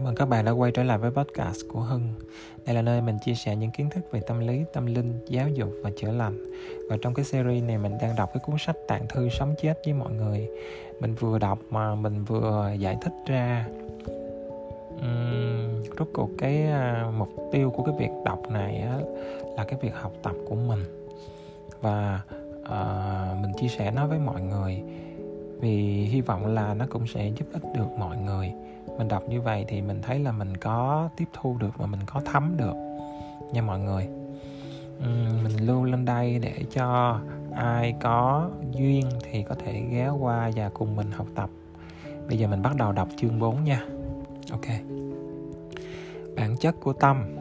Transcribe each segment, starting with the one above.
cảm ơn các bạn đã quay trở lại với podcast của Hưng. Đây là nơi mình chia sẻ những kiến thức về tâm lý, tâm linh, giáo dục và chữa lành. Và trong cái series này mình đang đọc cái cuốn sách Tạng thư sống chết với mọi người. Mình vừa đọc mà mình vừa giải thích ra um, rốt cuộc cái uh, mục tiêu của cái việc đọc này á, là cái việc học tập của mình và uh, mình chia sẻ nó với mọi người vì hy vọng là nó cũng sẽ giúp ích được mọi người mình đọc như vậy thì mình thấy là mình có tiếp thu được và mình có thấm được nha mọi người. Uhm, mình lưu lên đây để cho ai có duyên thì có thể ghé qua và cùng mình học tập. Bây giờ mình bắt đầu đọc chương 4 nha. Ok. Bản chất của tâm.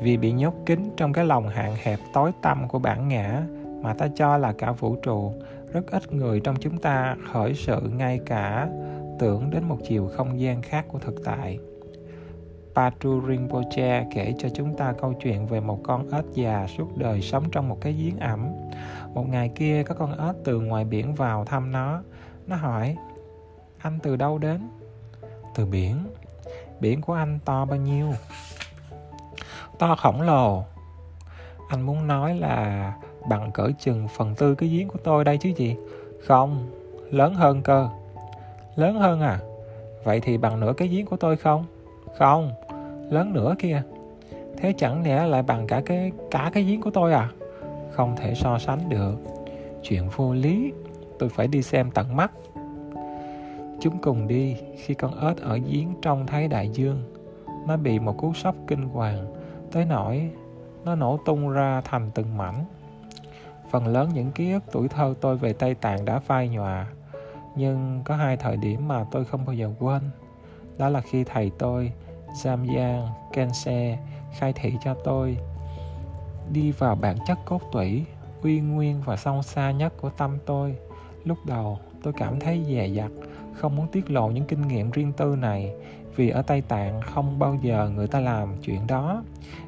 Vì bị nhốt kín trong cái lòng hạn hẹp tối tăm của bản ngã mà ta cho là cả vũ trụ rất ít người trong chúng ta khởi sự ngay cả tưởng đến một chiều không gian khác của thực tại. Patu Rinpoche kể cho chúng ta câu chuyện về một con ếch già suốt đời sống trong một cái giếng ẩm. Một ngày kia có con ếch từ ngoài biển vào thăm nó. Nó hỏi, anh từ đâu đến? Từ biển. Biển của anh to bao nhiêu? To khổng lồ. Anh muốn nói là bằng cỡ chừng phần tư cái giếng của tôi đây chứ gì? Không, lớn hơn cơ. Lớn hơn à? Vậy thì bằng nửa cái giếng của tôi không? Không, lớn nữa kia. Thế chẳng lẽ lại bằng cả cái cả cái giếng của tôi à? Không thể so sánh được. Chuyện vô lý, tôi phải đi xem tận mắt. Chúng cùng đi khi con ếch ở giếng trông thấy đại dương. Nó bị một cú sốc kinh hoàng, tới nỗi nó nổ tung ra thành từng mảnh. Phần lớn những ký ức tuổi thơ tôi về Tây Tạng đã phai nhòa nhưng có hai thời điểm mà tôi không bao giờ quên. Đó là khi thầy tôi Jamyang Kense, khai thị cho tôi đi vào bản chất cốt tủy, uy nguyên và sâu xa nhất của tâm tôi. Lúc đầu, tôi cảm thấy dè dặt, không muốn tiết lộ những kinh nghiệm riêng tư này, vì ở tây tạng không bao giờ người ta làm chuyện đó.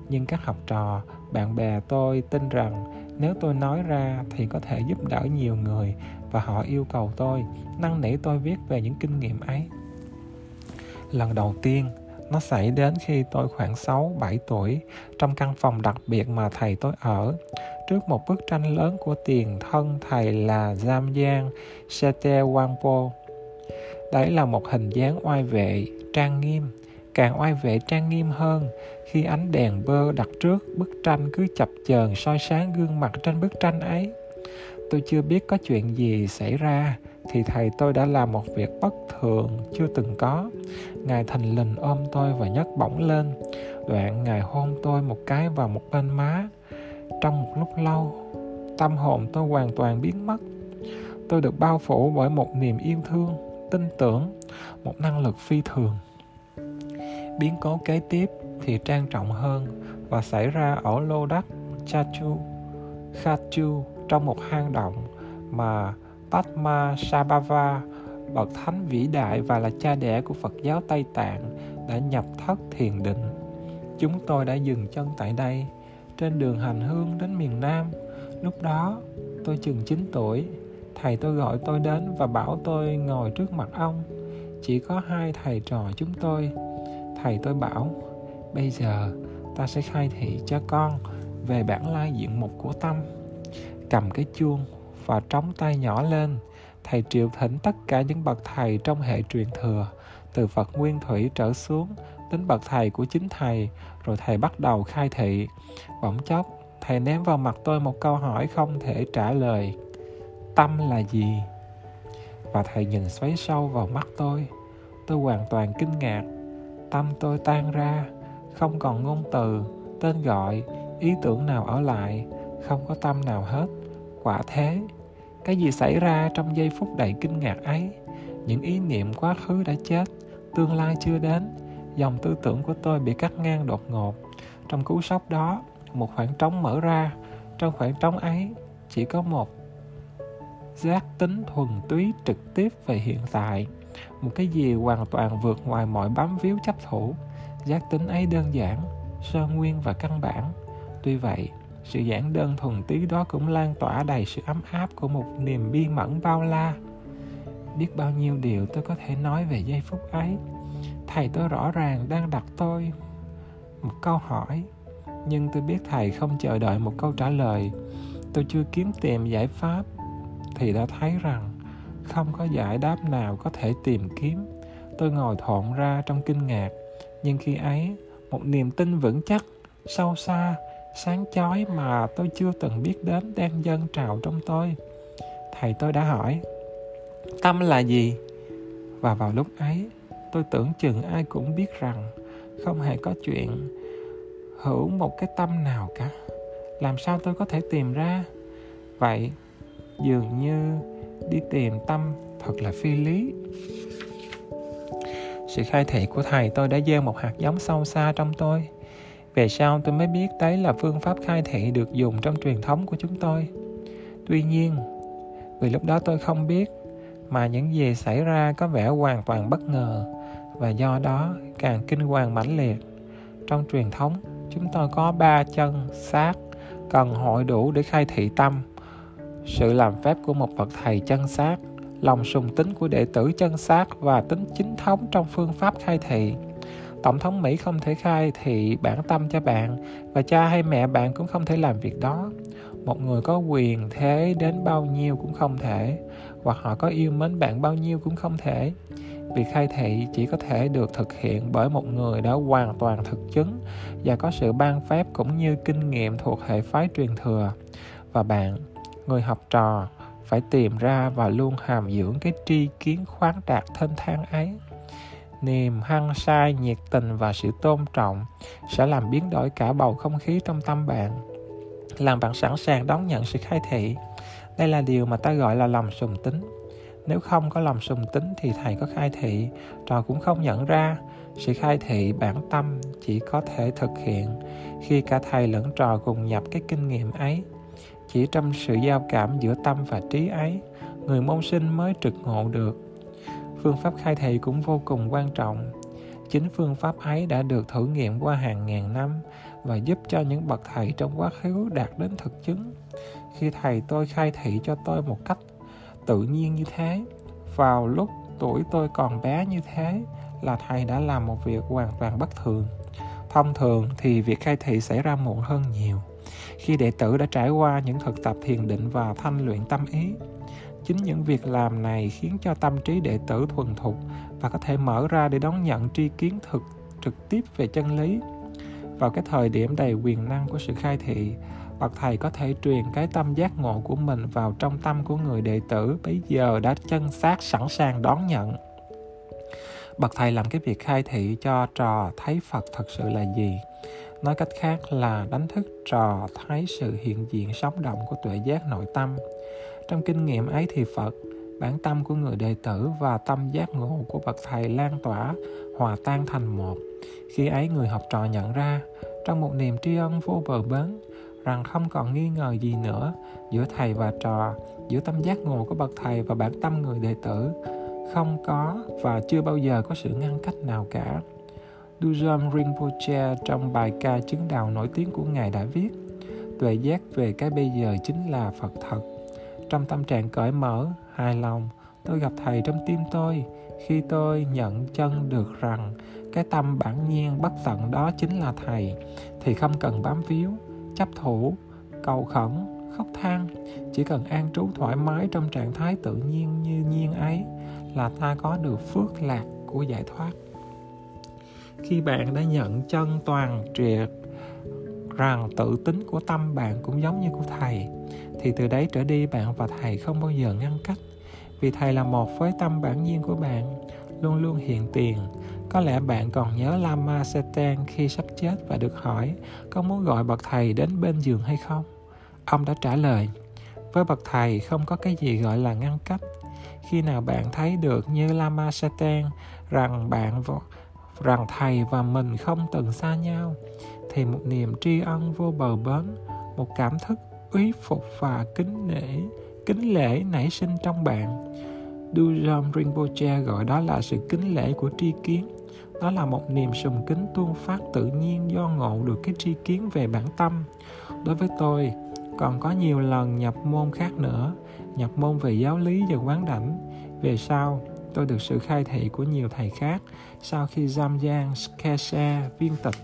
Nhưng các học trò, bạn bè tôi tin rằng nếu tôi nói ra thì có thể giúp đỡ nhiều người và họ yêu cầu tôi năn nỉ tôi viết về những kinh nghiệm ấy lần đầu tiên nó xảy đến khi tôi khoảng 6, 7 tuổi trong căn phòng đặc biệt mà thầy tôi ở trước một bức tranh lớn của tiền thân thầy là Jamyang Sete Wangpo. Đấy là một hình dáng oai vệ, trang nghiêm, càng oai vệ trang nghiêm hơn. Khi ánh đèn bơ đặt trước, bức tranh cứ chập chờn soi sáng gương mặt trên bức tranh ấy. Tôi chưa biết có chuyện gì xảy ra, thì thầy tôi đã làm một việc bất thường chưa từng có. Ngài thành lình ôm tôi và nhấc bổng lên. Đoạn ngài hôn tôi một cái vào một bên má. Trong một lúc lâu, tâm hồn tôi hoàn toàn biến mất. Tôi được bao phủ bởi một niềm yêu thương, tin tưởng, một năng lực phi thường biến cố kế tiếp thì trang trọng hơn và xảy ra ở lô đất Chachu, Khachu trong một hang động mà Padma Sabhava, bậc thánh vĩ đại và là cha đẻ của Phật giáo Tây Tạng, đã nhập thất thiền định. Chúng tôi đã dừng chân tại đây, trên đường hành hương đến miền Nam. Lúc đó, tôi chừng 9 tuổi, thầy tôi gọi tôi đến và bảo tôi ngồi trước mặt ông. Chỉ có hai thầy trò chúng tôi. Thầy tôi bảo, bây giờ ta sẽ khai thị cho con về bản lai diện mục của tâm. Cầm cái chuông và trống tay nhỏ lên. Thầy triệu thỉnh tất cả những bậc thầy trong hệ truyền thừa từ phật nguyên thủy trở xuống đến bậc thầy của chính thầy rồi thầy bắt đầu khai thị. Bỗng chốc thầy ném vào mặt tôi một câu hỏi không thể trả lời tâm là gì? Và thầy nhìn xoáy sâu vào mắt tôi. Tôi hoàn toàn kinh ngạc tâm tôi tan ra, không còn ngôn từ, tên gọi, ý tưởng nào ở lại, không có tâm nào hết. Quả thế, cái gì xảy ra trong giây phút đầy kinh ngạc ấy? Những ý niệm quá khứ đã chết, tương lai chưa đến. Dòng tư tưởng của tôi bị cắt ngang đột ngột. Trong cú sốc đó, một khoảng trống mở ra. Trong khoảng trống ấy, chỉ có một giác tính thuần túy trực tiếp về hiện tại một cái gì hoàn toàn vượt ngoài mọi bám víu chấp thủ. Giác tính ấy đơn giản, sơ nguyên và căn bản. Tuy vậy, sự giản đơn thuần tí đó cũng lan tỏa đầy sự ấm áp của một niềm bi mẫn bao la. Biết bao nhiêu điều tôi có thể nói về giây phút ấy? Thầy tôi rõ ràng đang đặt tôi một câu hỏi, nhưng tôi biết thầy không chờ đợi một câu trả lời. Tôi chưa kiếm tìm giải pháp, thì đã thấy rằng không có giải đáp nào có thể tìm kiếm. Tôi ngồi thộn ra trong kinh ngạc, nhưng khi ấy, một niềm tin vững chắc, sâu xa, sáng chói mà tôi chưa từng biết đến đang dâng trào trong tôi. Thầy tôi đã hỏi, tâm là gì? Và vào lúc ấy, tôi tưởng chừng ai cũng biết rằng không hề có chuyện hữu một cái tâm nào cả. Làm sao tôi có thể tìm ra? Vậy dường như đi tìm tâm thật là phi lý. Sự khai thị của thầy tôi đã gieo một hạt giống sâu xa trong tôi. Về sau tôi mới biết đấy là phương pháp khai thị được dùng trong truyền thống của chúng tôi. Tuy nhiên, vì lúc đó tôi không biết mà những gì xảy ra có vẻ hoàn toàn bất ngờ và do đó càng kinh hoàng mãnh liệt. Trong truyền thống, chúng tôi có ba chân, xác cần hội đủ để khai thị tâm sự làm phép của một bậc thầy chân xác lòng sùng tính của đệ tử chân xác và tính chính thống trong phương pháp khai thị. Tổng thống mỹ không thể khai thị bản tâm cho bạn và cha hay mẹ bạn cũng không thể làm việc đó. Một người có quyền thế đến bao nhiêu cũng không thể, hoặc họ có yêu mến bạn bao nhiêu cũng không thể. Việc khai thị chỉ có thể được thực hiện bởi một người đã hoàn toàn thực chứng và có sự ban phép cũng như kinh nghiệm thuộc hệ phái truyền thừa. Và bạn người học trò phải tìm ra và luôn hàm dưỡng cái tri kiến khoáng đạt thênh thang ấy. Niềm hăng say, nhiệt tình và sự tôn trọng sẽ làm biến đổi cả bầu không khí trong tâm bạn, làm bạn sẵn sàng đón nhận sự khai thị. Đây là điều mà ta gọi là lòng sùng tính. Nếu không có lòng sùng tính thì thầy có khai thị. Trò cũng không nhận ra. Sự khai thị bản tâm chỉ có thể thực hiện khi cả thầy lẫn trò cùng nhập cái kinh nghiệm ấy chỉ trong sự giao cảm giữa tâm và trí ấy, người môn sinh mới trực ngộ được. Phương pháp khai thị cũng vô cùng quan trọng. Chính phương pháp ấy đã được thử nghiệm qua hàng ngàn năm và giúp cho những bậc thầy trong quá khứ đạt đến thực chứng. Khi thầy tôi khai thị cho tôi một cách tự nhiên như thế, vào lúc tuổi tôi còn bé như thế là thầy đã làm một việc hoàn toàn bất thường. Thông thường thì việc khai thị xảy ra muộn hơn nhiều khi đệ tử đã trải qua những thực tập thiền định và thanh luyện tâm ý. Chính những việc làm này khiến cho tâm trí đệ tử thuần thục và có thể mở ra để đón nhận tri kiến thực, trực tiếp về chân lý. Vào cái thời điểm đầy quyền năng của sự khai thị, bậc thầy có thể truyền cái tâm giác ngộ của mình vào trong tâm của người đệ tử bây giờ đã chân xác sẵn sàng đón nhận. Bậc thầy làm cái việc khai thị cho trò thấy phật thật sự là gì? Nói cách khác là đánh thức trò thấy sự hiện diện sống động của tuệ giác nội tâm. Trong kinh nghiệm ấy thì phật, bản tâm của người đệ tử và tâm giác ngộ của bậc thầy lan tỏa, hòa tan thành một. Khi ấy người học trò nhận ra, trong một niềm tri ân vô bờ bến, rằng không còn nghi ngờ gì nữa giữa thầy và trò, giữa tâm giác ngộ của bậc thầy và bản tâm người đệ tử, không có và chưa bao giờ có sự ngăn cách nào cả. Dujam Rinpoche trong bài ca chứng đạo nổi tiếng của Ngài đã viết Tuệ giác về cái bây giờ chính là Phật thật. Trong tâm trạng cởi mở, hài lòng Tôi gặp Thầy trong tim tôi. Khi tôi nhận chân được rằng Cái tâm bản nhiên bất tận đó chính là Thầy Thì không cần bám víu, chấp thủ, cầu khẩn, khóc than. Chỉ cần an trú thoải mái trong trạng thái tự nhiên như nhiên ấy Là ta có được phước lạc của giải thoát khi bạn đã nhận chân toàn triệt rằng tự tính của tâm bạn cũng giống như của thầy thì từ đấy trở đi bạn và thầy không bao giờ ngăn cách vì thầy là một với tâm bản nhiên của bạn luôn luôn hiện tiền có lẽ bạn còn nhớ Lama setan khi sắp chết và được hỏi có muốn gọi bậc thầy đến bên giường hay không? Ông đã trả lời, với bậc thầy không có cái gì gọi là ngăn cách. Khi nào bạn thấy được như Lama satan rằng bạn rằng thầy và mình không từng xa nhau, thì một niềm tri ân vô bờ bến, một cảm thức uy phục và kính nể, kính lễ nảy sinh trong bạn. Dujam Rinpoche gọi đó là sự kính lễ của tri kiến. Đó là một niềm sùng kính tuôn phát tự nhiên do ngộ được cái tri kiến về bản tâm. Đối với tôi, còn có nhiều lần nhập môn khác nữa, nhập môn về giáo lý và quán đảnh. Về sau tôi được sự khai thị của nhiều thầy khác sau khi Zamyang Skese, viên tịch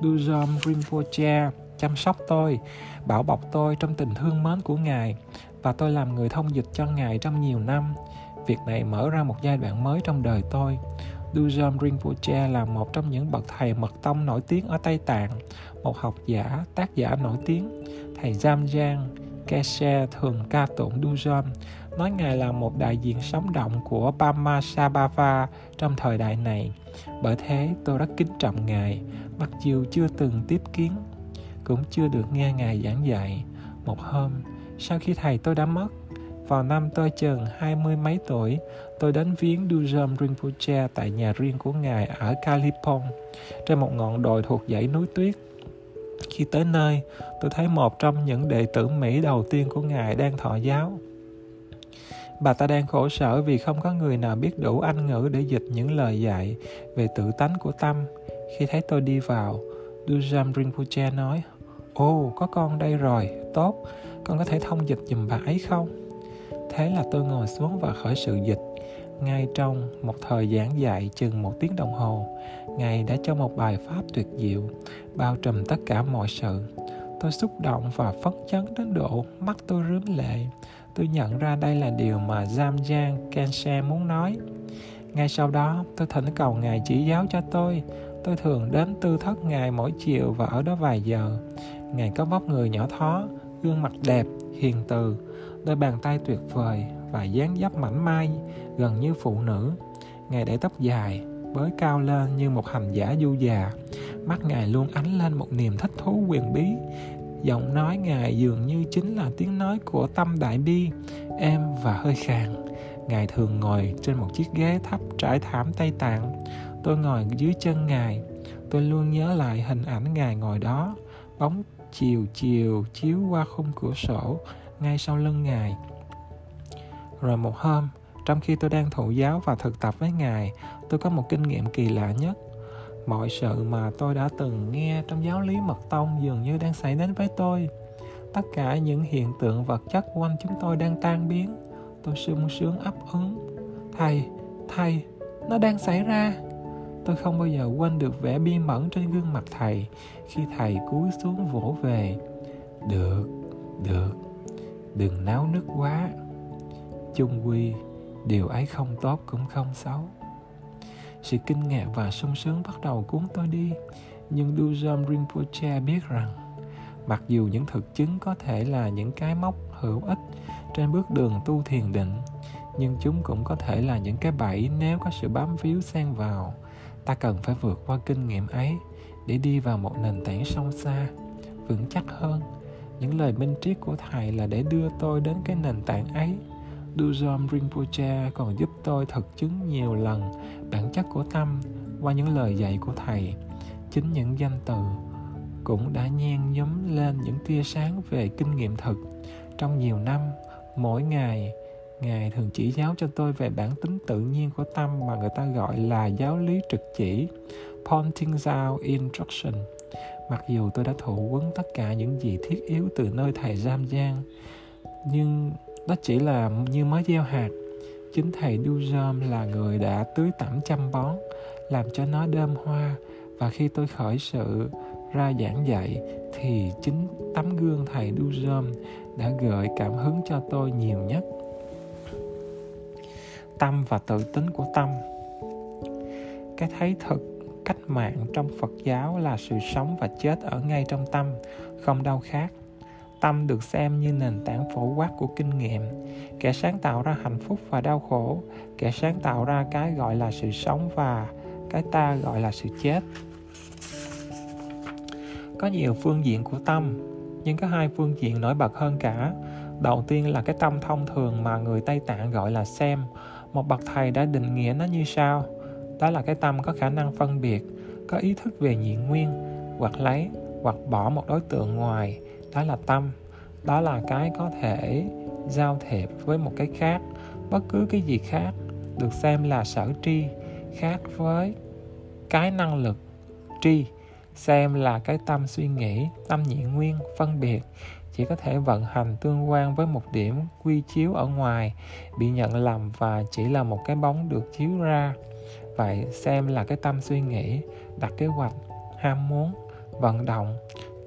Duzom Rinpoche chăm sóc tôi, bảo bọc tôi trong tình thương mến của Ngài và tôi làm người thông dịch cho Ngài trong nhiều năm. Việc này mở ra một giai đoạn mới trong đời tôi. Duzom Rinpoche là một trong những bậc thầy mật tông nổi tiếng ở Tây Tạng, một học giả, tác giả nổi tiếng. Thầy Zamjang Keshe thường ca tụng Dujon, nói Ngài là một đại diện sống động của Pamasabhava trong thời đại này. Bởi thế tôi rất kính trọng Ngài, mặc dù chưa từng tiếp kiến, cũng chưa được nghe Ngài giảng dạy. Một hôm, sau khi thầy tôi đã mất, vào năm tôi chừng hai mươi mấy tuổi, tôi đến viếng Dujom Rinpoche tại nhà riêng của Ngài ở Kalipong, trên một ngọn đồi thuộc dãy núi tuyết. Khi tới nơi, tôi thấy một trong những đệ tử Mỹ đầu tiên của Ngài đang thọ giáo. Bà ta đang khổ sở vì không có người nào biết đủ Anh ngữ để dịch những lời dạy về tự tánh của tâm. Khi thấy tôi đi vào, Duzam Rinpoche nói, Ồ, có con đây rồi, tốt, con có thể thông dịch giùm bà ấy không? Thế là tôi ngồi xuống và khởi sự dịch. Ngay trong một thời giảng dạy chừng một tiếng đồng hồ, Ngài đã cho một bài pháp tuyệt diệu, bao trùm tất cả mọi sự. Tôi xúc động và phấn chấn đến độ mắt tôi rướm lệ. Tôi nhận ra đây là điều mà Jamjan Kenshe muốn nói. Ngay sau đó, tôi thỉnh cầu Ngài chỉ giáo cho tôi. Tôi thường đến tư thất Ngài mỗi chiều và ở đó vài giờ. Ngài có vóc người nhỏ thó, gương mặt đẹp, hiền từ, đôi bàn tay tuyệt vời và dáng dấp mảnh mai, gần như phụ nữ. Ngài để tóc dài, bới cao lên như một hành giả du già. Mắt Ngài luôn ánh lên một niềm thích thú quyền bí. Giọng nói Ngài dường như chính là tiếng nói của tâm đại bi, êm và hơi khàn. Ngài thường ngồi trên một chiếc ghế thấp trải thảm Tây Tạng. Tôi ngồi dưới chân Ngài. Tôi luôn nhớ lại hình ảnh Ngài ngồi đó, bóng chiều chiều chiếu qua khung cửa sổ ngay sau lưng Ngài. Rồi một hôm, trong khi tôi đang thụ giáo và thực tập với Ngài, tôi có một kinh nghiệm kỳ lạ nhất. Mọi sự mà tôi đã từng nghe trong giáo lý mật tông dường như đang xảy đến với tôi. Tất cả những hiện tượng vật chất quanh chúng tôi đang tan biến. Tôi sung sướng ấp úng. Thầy, thầy, nó đang xảy ra. Tôi không bao giờ quên được vẻ bi mẫn trên gương mặt thầy khi thầy cúi xuống vỗ về. Được, được, đừng náo nức quá. Chung quy, điều ấy không tốt cũng không xấu. Sự kinh ngạc và sung sướng bắt đầu cuốn tôi đi, nhưng Duzam Rinpoche biết rằng mặc dù những thực chứng có thể là những cái mốc hữu ích trên bước đường tu thiền định nhưng chúng cũng có thể là những cái bẫy nếu có sự bám víu xen vào. Ta cần phải vượt qua kinh nghiệm ấy để đi vào một nền tảng sâu xa vững chắc hơn. Những lời minh triết của thầy là để đưa tôi đến cái nền tảng ấy. Duzom Rinpoche còn giúp tôi thực chứng nhiều lần bản chất của tâm qua những lời dạy của thầy. Chính những danh từ cũng đã nhen nhóm lên những tia sáng về kinh nghiệm thực. Trong nhiều năm, mỗi ngày, ngài thường chỉ giáo cho tôi về bản tính tự nhiên của tâm mà người ta gọi là giáo lý trực chỉ, pointing out instruction. Mặc dù tôi đã thụ quấn tất cả những gì thiết yếu từ nơi thầy giam giang nhưng nó chỉ là như mới gieo hạt. Chính thầy Duzom là người đã tưới tẩm chăm bón, làm cho nó đơm hoa. Và khi tôi khởi sự ra giảng dạy, thì chính tấm gương thầy Duzom đã gợi cảm hứng cho tôi nhiều nhất. Tâm và tự tính của tâm. Cái thấy thực, cách mạng trong phật giáo là sự sống và chết ở ngay trong tâm, không đâu khác tâm được xem như nền tảng phổ quát của kinh nghiệm. Kẻ sáng tạo ra hạnh phúc và đau khổ. Kẻ sáng tạo ra cái gọi là sự sống và cái ta gọi là sự chết. Có nhiều phương diện của tâm, nhưng có hai phương diện nổi bật hơn cả. Đầu tiên là cái tâm thông thường mà người tây tạng gọi là xem. Một bậc thầy đã định nghĩa nó như sau. Đó là cái tâm có khả năng phân biệt, có ý thức về nhị nguyên, hoặc lấy, hoặc bỏ một đối tượng ngoài đó là tâm. Đó là cái có thể giao thiệp với một cái khác. Bất cứ cái gì khác được xem là sở tri, khác với cái năng lực tri, xem là cái tâm suy nghĩ, tâm nhị nguyên, phân biệt. Chỉ có thể vận hành tương quan với một điểm quy chiếu ở ngoài, bị nhận lầm và chỉ là một cái bóng được chiếu ra. Vậy xem là cái tâm suy nghĩ, đặt kế hoạch, ham muốn, vận động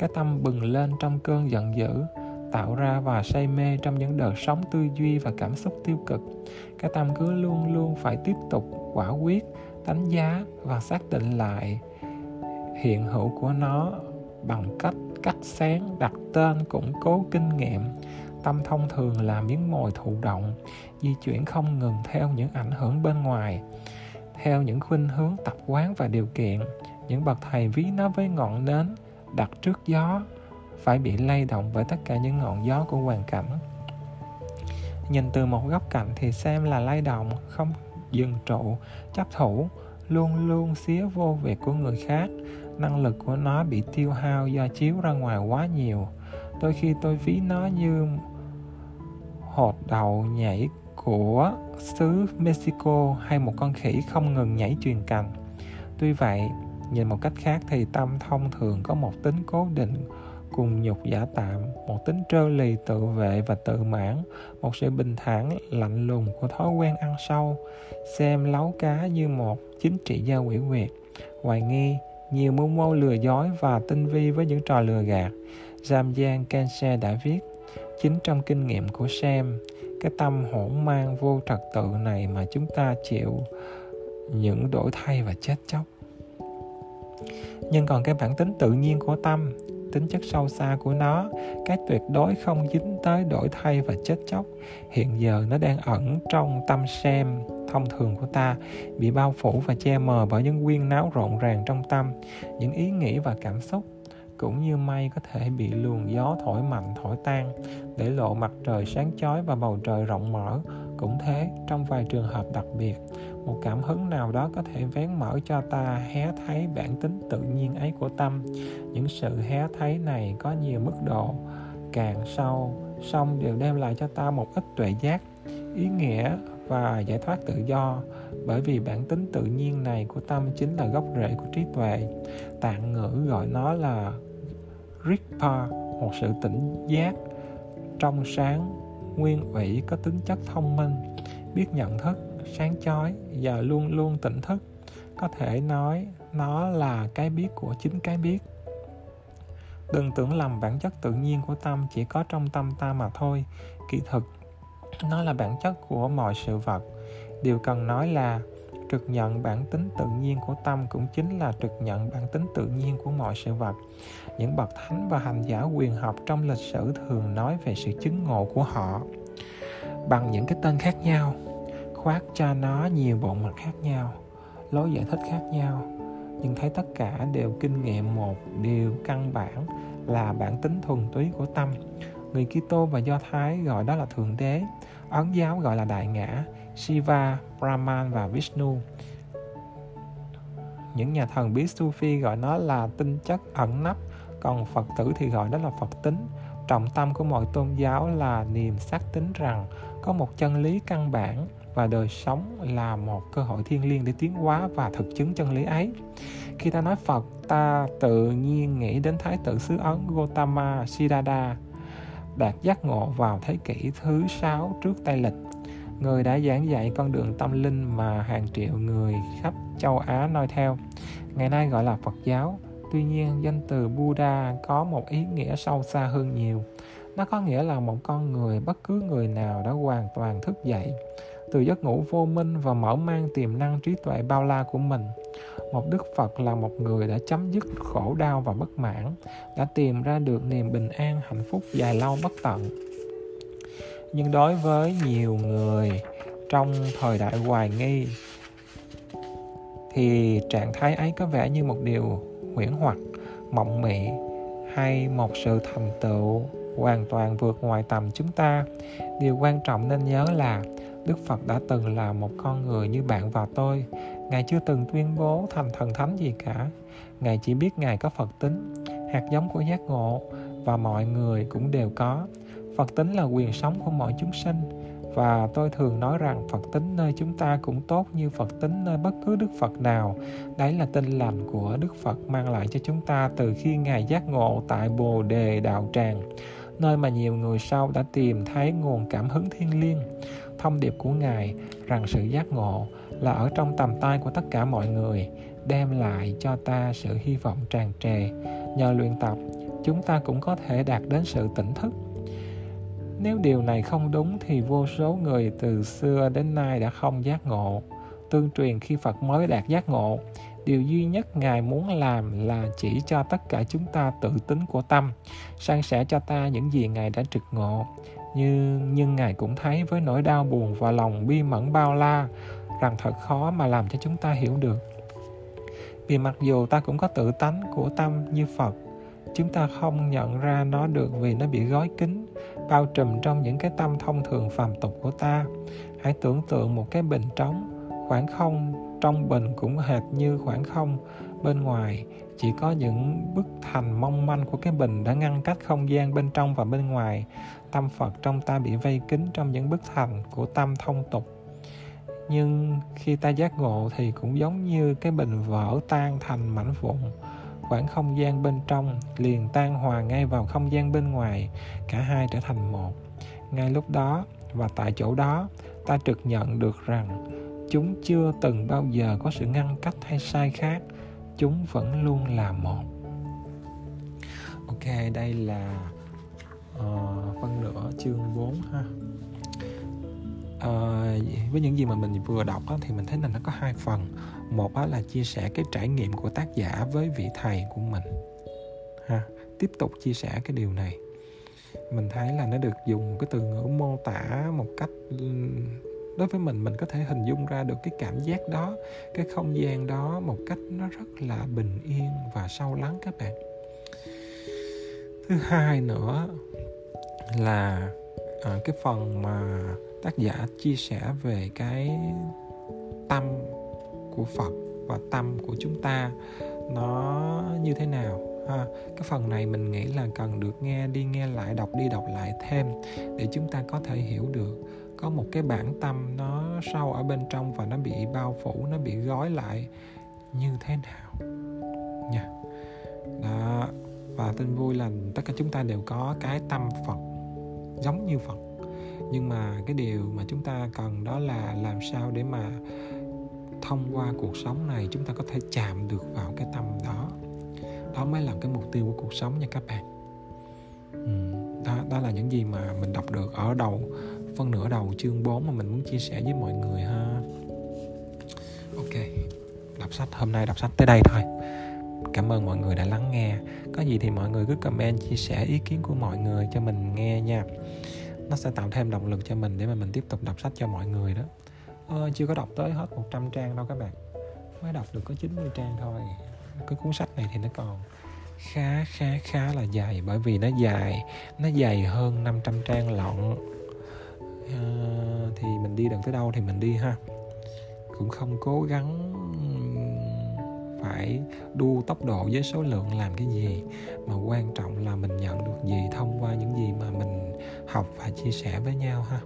cái tâm bừng lên trong cơn giận dữ, tạo ra và say mê trong những đợt sóng tư duy và cảm xúc tiêu cực. Cái tâm cứ luôn luôn phải tiếp tục quả quyết, đánh giá và xác định lại hiện hữu của nó bằng cách cắt sáng đặt tên củng cố kinh nghiệm. Tâm thông thường là miếng mồi thụ động, di chuyển không ngừng theo những ảnh hưởng bên ngoài, theo những khuynh hướng tập quán và điều kiện. Những bậc thầy ví nó với ngọn nến đặt trước gió phải bị lay động bởi tất cả những ngọn gió của hoàn cảnh. Nhìn từ một góc cạnh thì xem là lay động không dừng trụ chấp thủ luôn luôn xía vô việc của người khác. Năng lực của nó bị tiêu hao do chiếu ra ngoài quá nhiều. Đôi khi tôi ví nó như hột đầu nhảy của xứ Mexico hay một con khỉ không ngừng nhảy truyền cành. Tuy vậy, nhìn một cách khác thì tâm thông thường có một tính cố định cùng nhục giả tạm, một tính trơ lì tự vệ và tự mãn, một sự bình thản lạnh lùng của thói quen ăn sâu, xem lấu cá như một chính trị gia quỷ quyệt, hoài nghi, nhiều mưu mô lừa dối và tinh vi với những trò lừa gạt. ramjan Kense đã viết, chính trong kinh nghiệm của Sam, cái tâm hỗn mang vô trật tự này mà chúng ta chịu những đổi thay và chết chóc nhưng còn cái bản tính tự nhiên của tâm, tính chất sâu xa của nó, cái tuyệt đối không dính tới đổi thay và chết chóc, hiện giờ nó đang ẩn trong tâm xem thông thường của ta, bị bao phủ và che mờ bởi những quyên náo rộn ràng trong tâm, những ý nghĩ và cảm xúc, cũng như mây có thể bị luồng gió thổi mạnh, thổi tan, để lộ mặt trời sáng chói và bầu trời rộng mở cũng thế trong vài trường hợp đặc biệt một cảm hứng nào đó có thể vén mở cho ta hé thấy bản tính tự nhiên ấy của tâm. Những sự hé thấy này có nhiều mức độ càng sâu song đều đem lại cho ta một ít tuệ giác ý nghĩa và giải thoát tự do bởi vì bản tính tự nhiên này của tâm chính là gốc rễ của trí tuệ. Tạng ngữ gọi nó là Rigpa, một sự tỉnh giác trong sáng nguyên ủy có tính chất thông minh, biết nhận thức, sáng chói và luôn luôn tỉnh thức. Có thể nói nó là cái biết của chính cái biết. Đừng tưởng lầm bản chất tự nhiên của tâm chỉ có trong tâm ta mà thôi. Kỳ thực, nó là bản chất của mọi sự vật. Điều cần nói là trực nhận bản tính tự nhiên của tâm cũng chính là trực nhận bản tính tự nhiên của mọi sự vật. Những bậc thánh và hành giả quyền học trong lịch sử thường nói về sự chứng ngộ của họ. Bằng những cái tên khác nhau khoác cho nó nhiều bộ mặt khác nhau lối giải thích khác nhau nhưng thấy tất cả đều kinh nghiệm một điều căn bản là bản tính thuần túy của tâm. Người Kitô và Do Thái gọi đó là Thượng Đế, Ấn giáo gọi là Đại Ngã, Shiva, Brahman và Vishnu. Những nhà thần biết Sufi gọi nó là tinh chất ẩn nấp, còn Phật tử thì gọi đó là Phật tính. Trọng tâm của mọi tôn giáo là niềm xác tín rằng có một chân lý căn bản và đời sống là một cơ hội thiêng liêng để tiến hóa và thực chứng chân lý ấy. Khi ta nói Phật, ta tự nhiên nghĩ đến Thái tử xứ Ấn Gautama Siddhartha đạt giác ngộ vào thế kỷ thứ sáu trước Tây Lịch. Người đã giảng dạy con đường tâm linh mà hàng triệu người khắp châu Á noi theo. Ngày nay gọi là Phật giáo. Tuy nhiên, danh từ Buddha có một ý nghĩa sâu xa hơn nhiều. Nó có nghĩa là một con người, bất cứ người nào đã hoàn toàn thức dậy từ giấc ngủ vô minh và mở mang tiềm năng trí tuệ bao la của mình một đức phật là một người đã chấm dứt khổ đau và bất mãn đã tìm ra được niềm bình an hạnh phúc dài lâu bất tận nhưng đối với nhiều người trong thời đại hoài nghi thì trạng thái ấy có vẻ như một điều huyễn hoặc mộng mị hay một sự thành tựu hoàn toàn vượt ngoài tầm chúng ta điều quan trọng nên nhớ là Đức Phật đã từng là một con người như bạn và tôi. Ngài chưa từng tuyên bố thành thần thánh gì cả. Ngài chỉ biết Ngài có Phật tính, hạt giống của giác ngộ và mọi người cũng đều có. Phật tính là quyền sống của mọi chúng sinh. Và tôi thường nói rằng Phật tính nơi chúng ta cũng tốt như Phật tính nơi bất cứ Đức Phật nào. Đấy là tinh lành của Đức Phật mang lại cho chúng ta từ khi Ngài giác ngộ tại Bồ Đề Đạo Tràng, nơi mà nhiều người sau đã tìm thấy nguồn cảm hứng thiêng liêng. Thông điệp của ngài rằng sự giác ngộ là ở trong tầm tay của tất cả mọi người, đem lại cho ta sự hy vọng tràn trề. Nhờ luyện tập, chúng ta cũng có thể đạt đến sự tỉnh thức nếu điều này không đúng thì vô số người từ xưa đến nay đã không giác ngộ. Tương truyền khi phật mới đạt giác ngộ, điều duy nhất ngài muốn làm là chỉ cho tất cả chúng ta tự tính của tâm, san sẻ cho ta những gì ngài đã trực ngộ. Như nhưng ngài cũng thấy với nỗi đau buồn và lòng bi mẫn bao la rằng thật khó mà làm cho chúng ta hiểu được. Vì mặc dù ta cũng có tự tánh của tâm như phật chúng ta không nhận ra nó được vì nó bị gói kín, bao trùm trong những cái tâm thông thường phàm tục của ta. Hãy tưởng tượng một cái bình trống, khoảng không, trong bình cũng hệt như khoảng không. Bên ngoài, chỉ có những bức thành mong manh của cái bình đã ngăn cách không gian bên trong và bên ngoài. Tâm phật trong ta bị vây kín trong những bức thành của tâm thông tục. Nhưng khi ta giác ngộ thì cũng giống như cái bình vỡ tan thành mảnh vụn khoảng không gian bên trong liền tan hòa ngay vào không gian bên ngoài cả hai trở thành một. Ngay lúc đó và tại chỗ đó ta trực nhận được rằng chúng chưa từng bao giờ có sự ngăn cách hay sai khác chúng vẫn luôn là một. Ok đây là ờ, uh, phân nửa chương 4 ha uh, với những gì mà mình vừa đọc á, thì mình thấy là nó có hai phần. Một á, là chia sẻ cái trải nghiệm của tác giả với vị thầy của mình. Ha tiếp tục chia sẻ cái điều này. Mình thấy là nó được dùng cái từ ngữ mô tả một cách đối với mình mình có thể hình dung ra được cái cảm giác đó cái không gian đó một cách nó rất là bình yên và sâu lắng các bạn. Thứ hai nữa là à, cái phần mà tác giả chia sẻ về cái tâm của phật và tâm của chúng ta nó như thế nào. Ha, cái phần này mình nghĩ là cần được nghe đi, nghe lại, đọc đi, đọc lại thêm để chúng ta có thể hiểu được. Có một cái bản tâm nó sâu ở bên trong và nó bị bao phủ, nó bị gói lại như thế nào. Nha. Đó, và tin vui là tất cả chúng ta đều có cái tâm phật giống như phật nhưng mà cái điều mà chúng ta cần đó là làm sao để mà thông qua cuộc sống này chúng ta có thể chạm được vào cái tâm đó. Đó mới là cái mục tiêu của cuộc sống nha các bạn. Ừ, đó đó là những gì mà mình đọc được ở đầu phân nửa đầu chương 4 mà mình muốn chia sẻ với mọi người ha. Ok đọc sách hôm nay đọc sách tới đây thôi. Cảm ơn mọi người đã lắng nghe. Có gì thì mọi người cứ comment chia sẻ ý kiến của mọi người cho mình nghe nha nó sẽ tạo thêm động lực cho mình để mà mình tiếp tục đọc sách cho mọi người đó. Ờ, chưa có đọc tới hết 100 trang đâu các bạn. Mới đọc được có 90 trang thôi. Cái cuốn sách này thì nó còn khá khá khá là dài bởi vì nó dài nó dài hơn 500 trang lận. À, thì mình đi được tới đâu thì mình đi ha. Cũng không cố gắng phải đua tốc độ với số lượng làm cái gì. Mà quan trọng là mình nhận được gì thông qua những gì mà mình học và chia sẻ với nhau ha.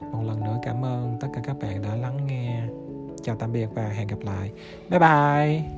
Một lần nữa cảm ơn tất cả các bạn đã lắng nghe. Chào tạm biệt và hẹn gặp lại. Bye bye.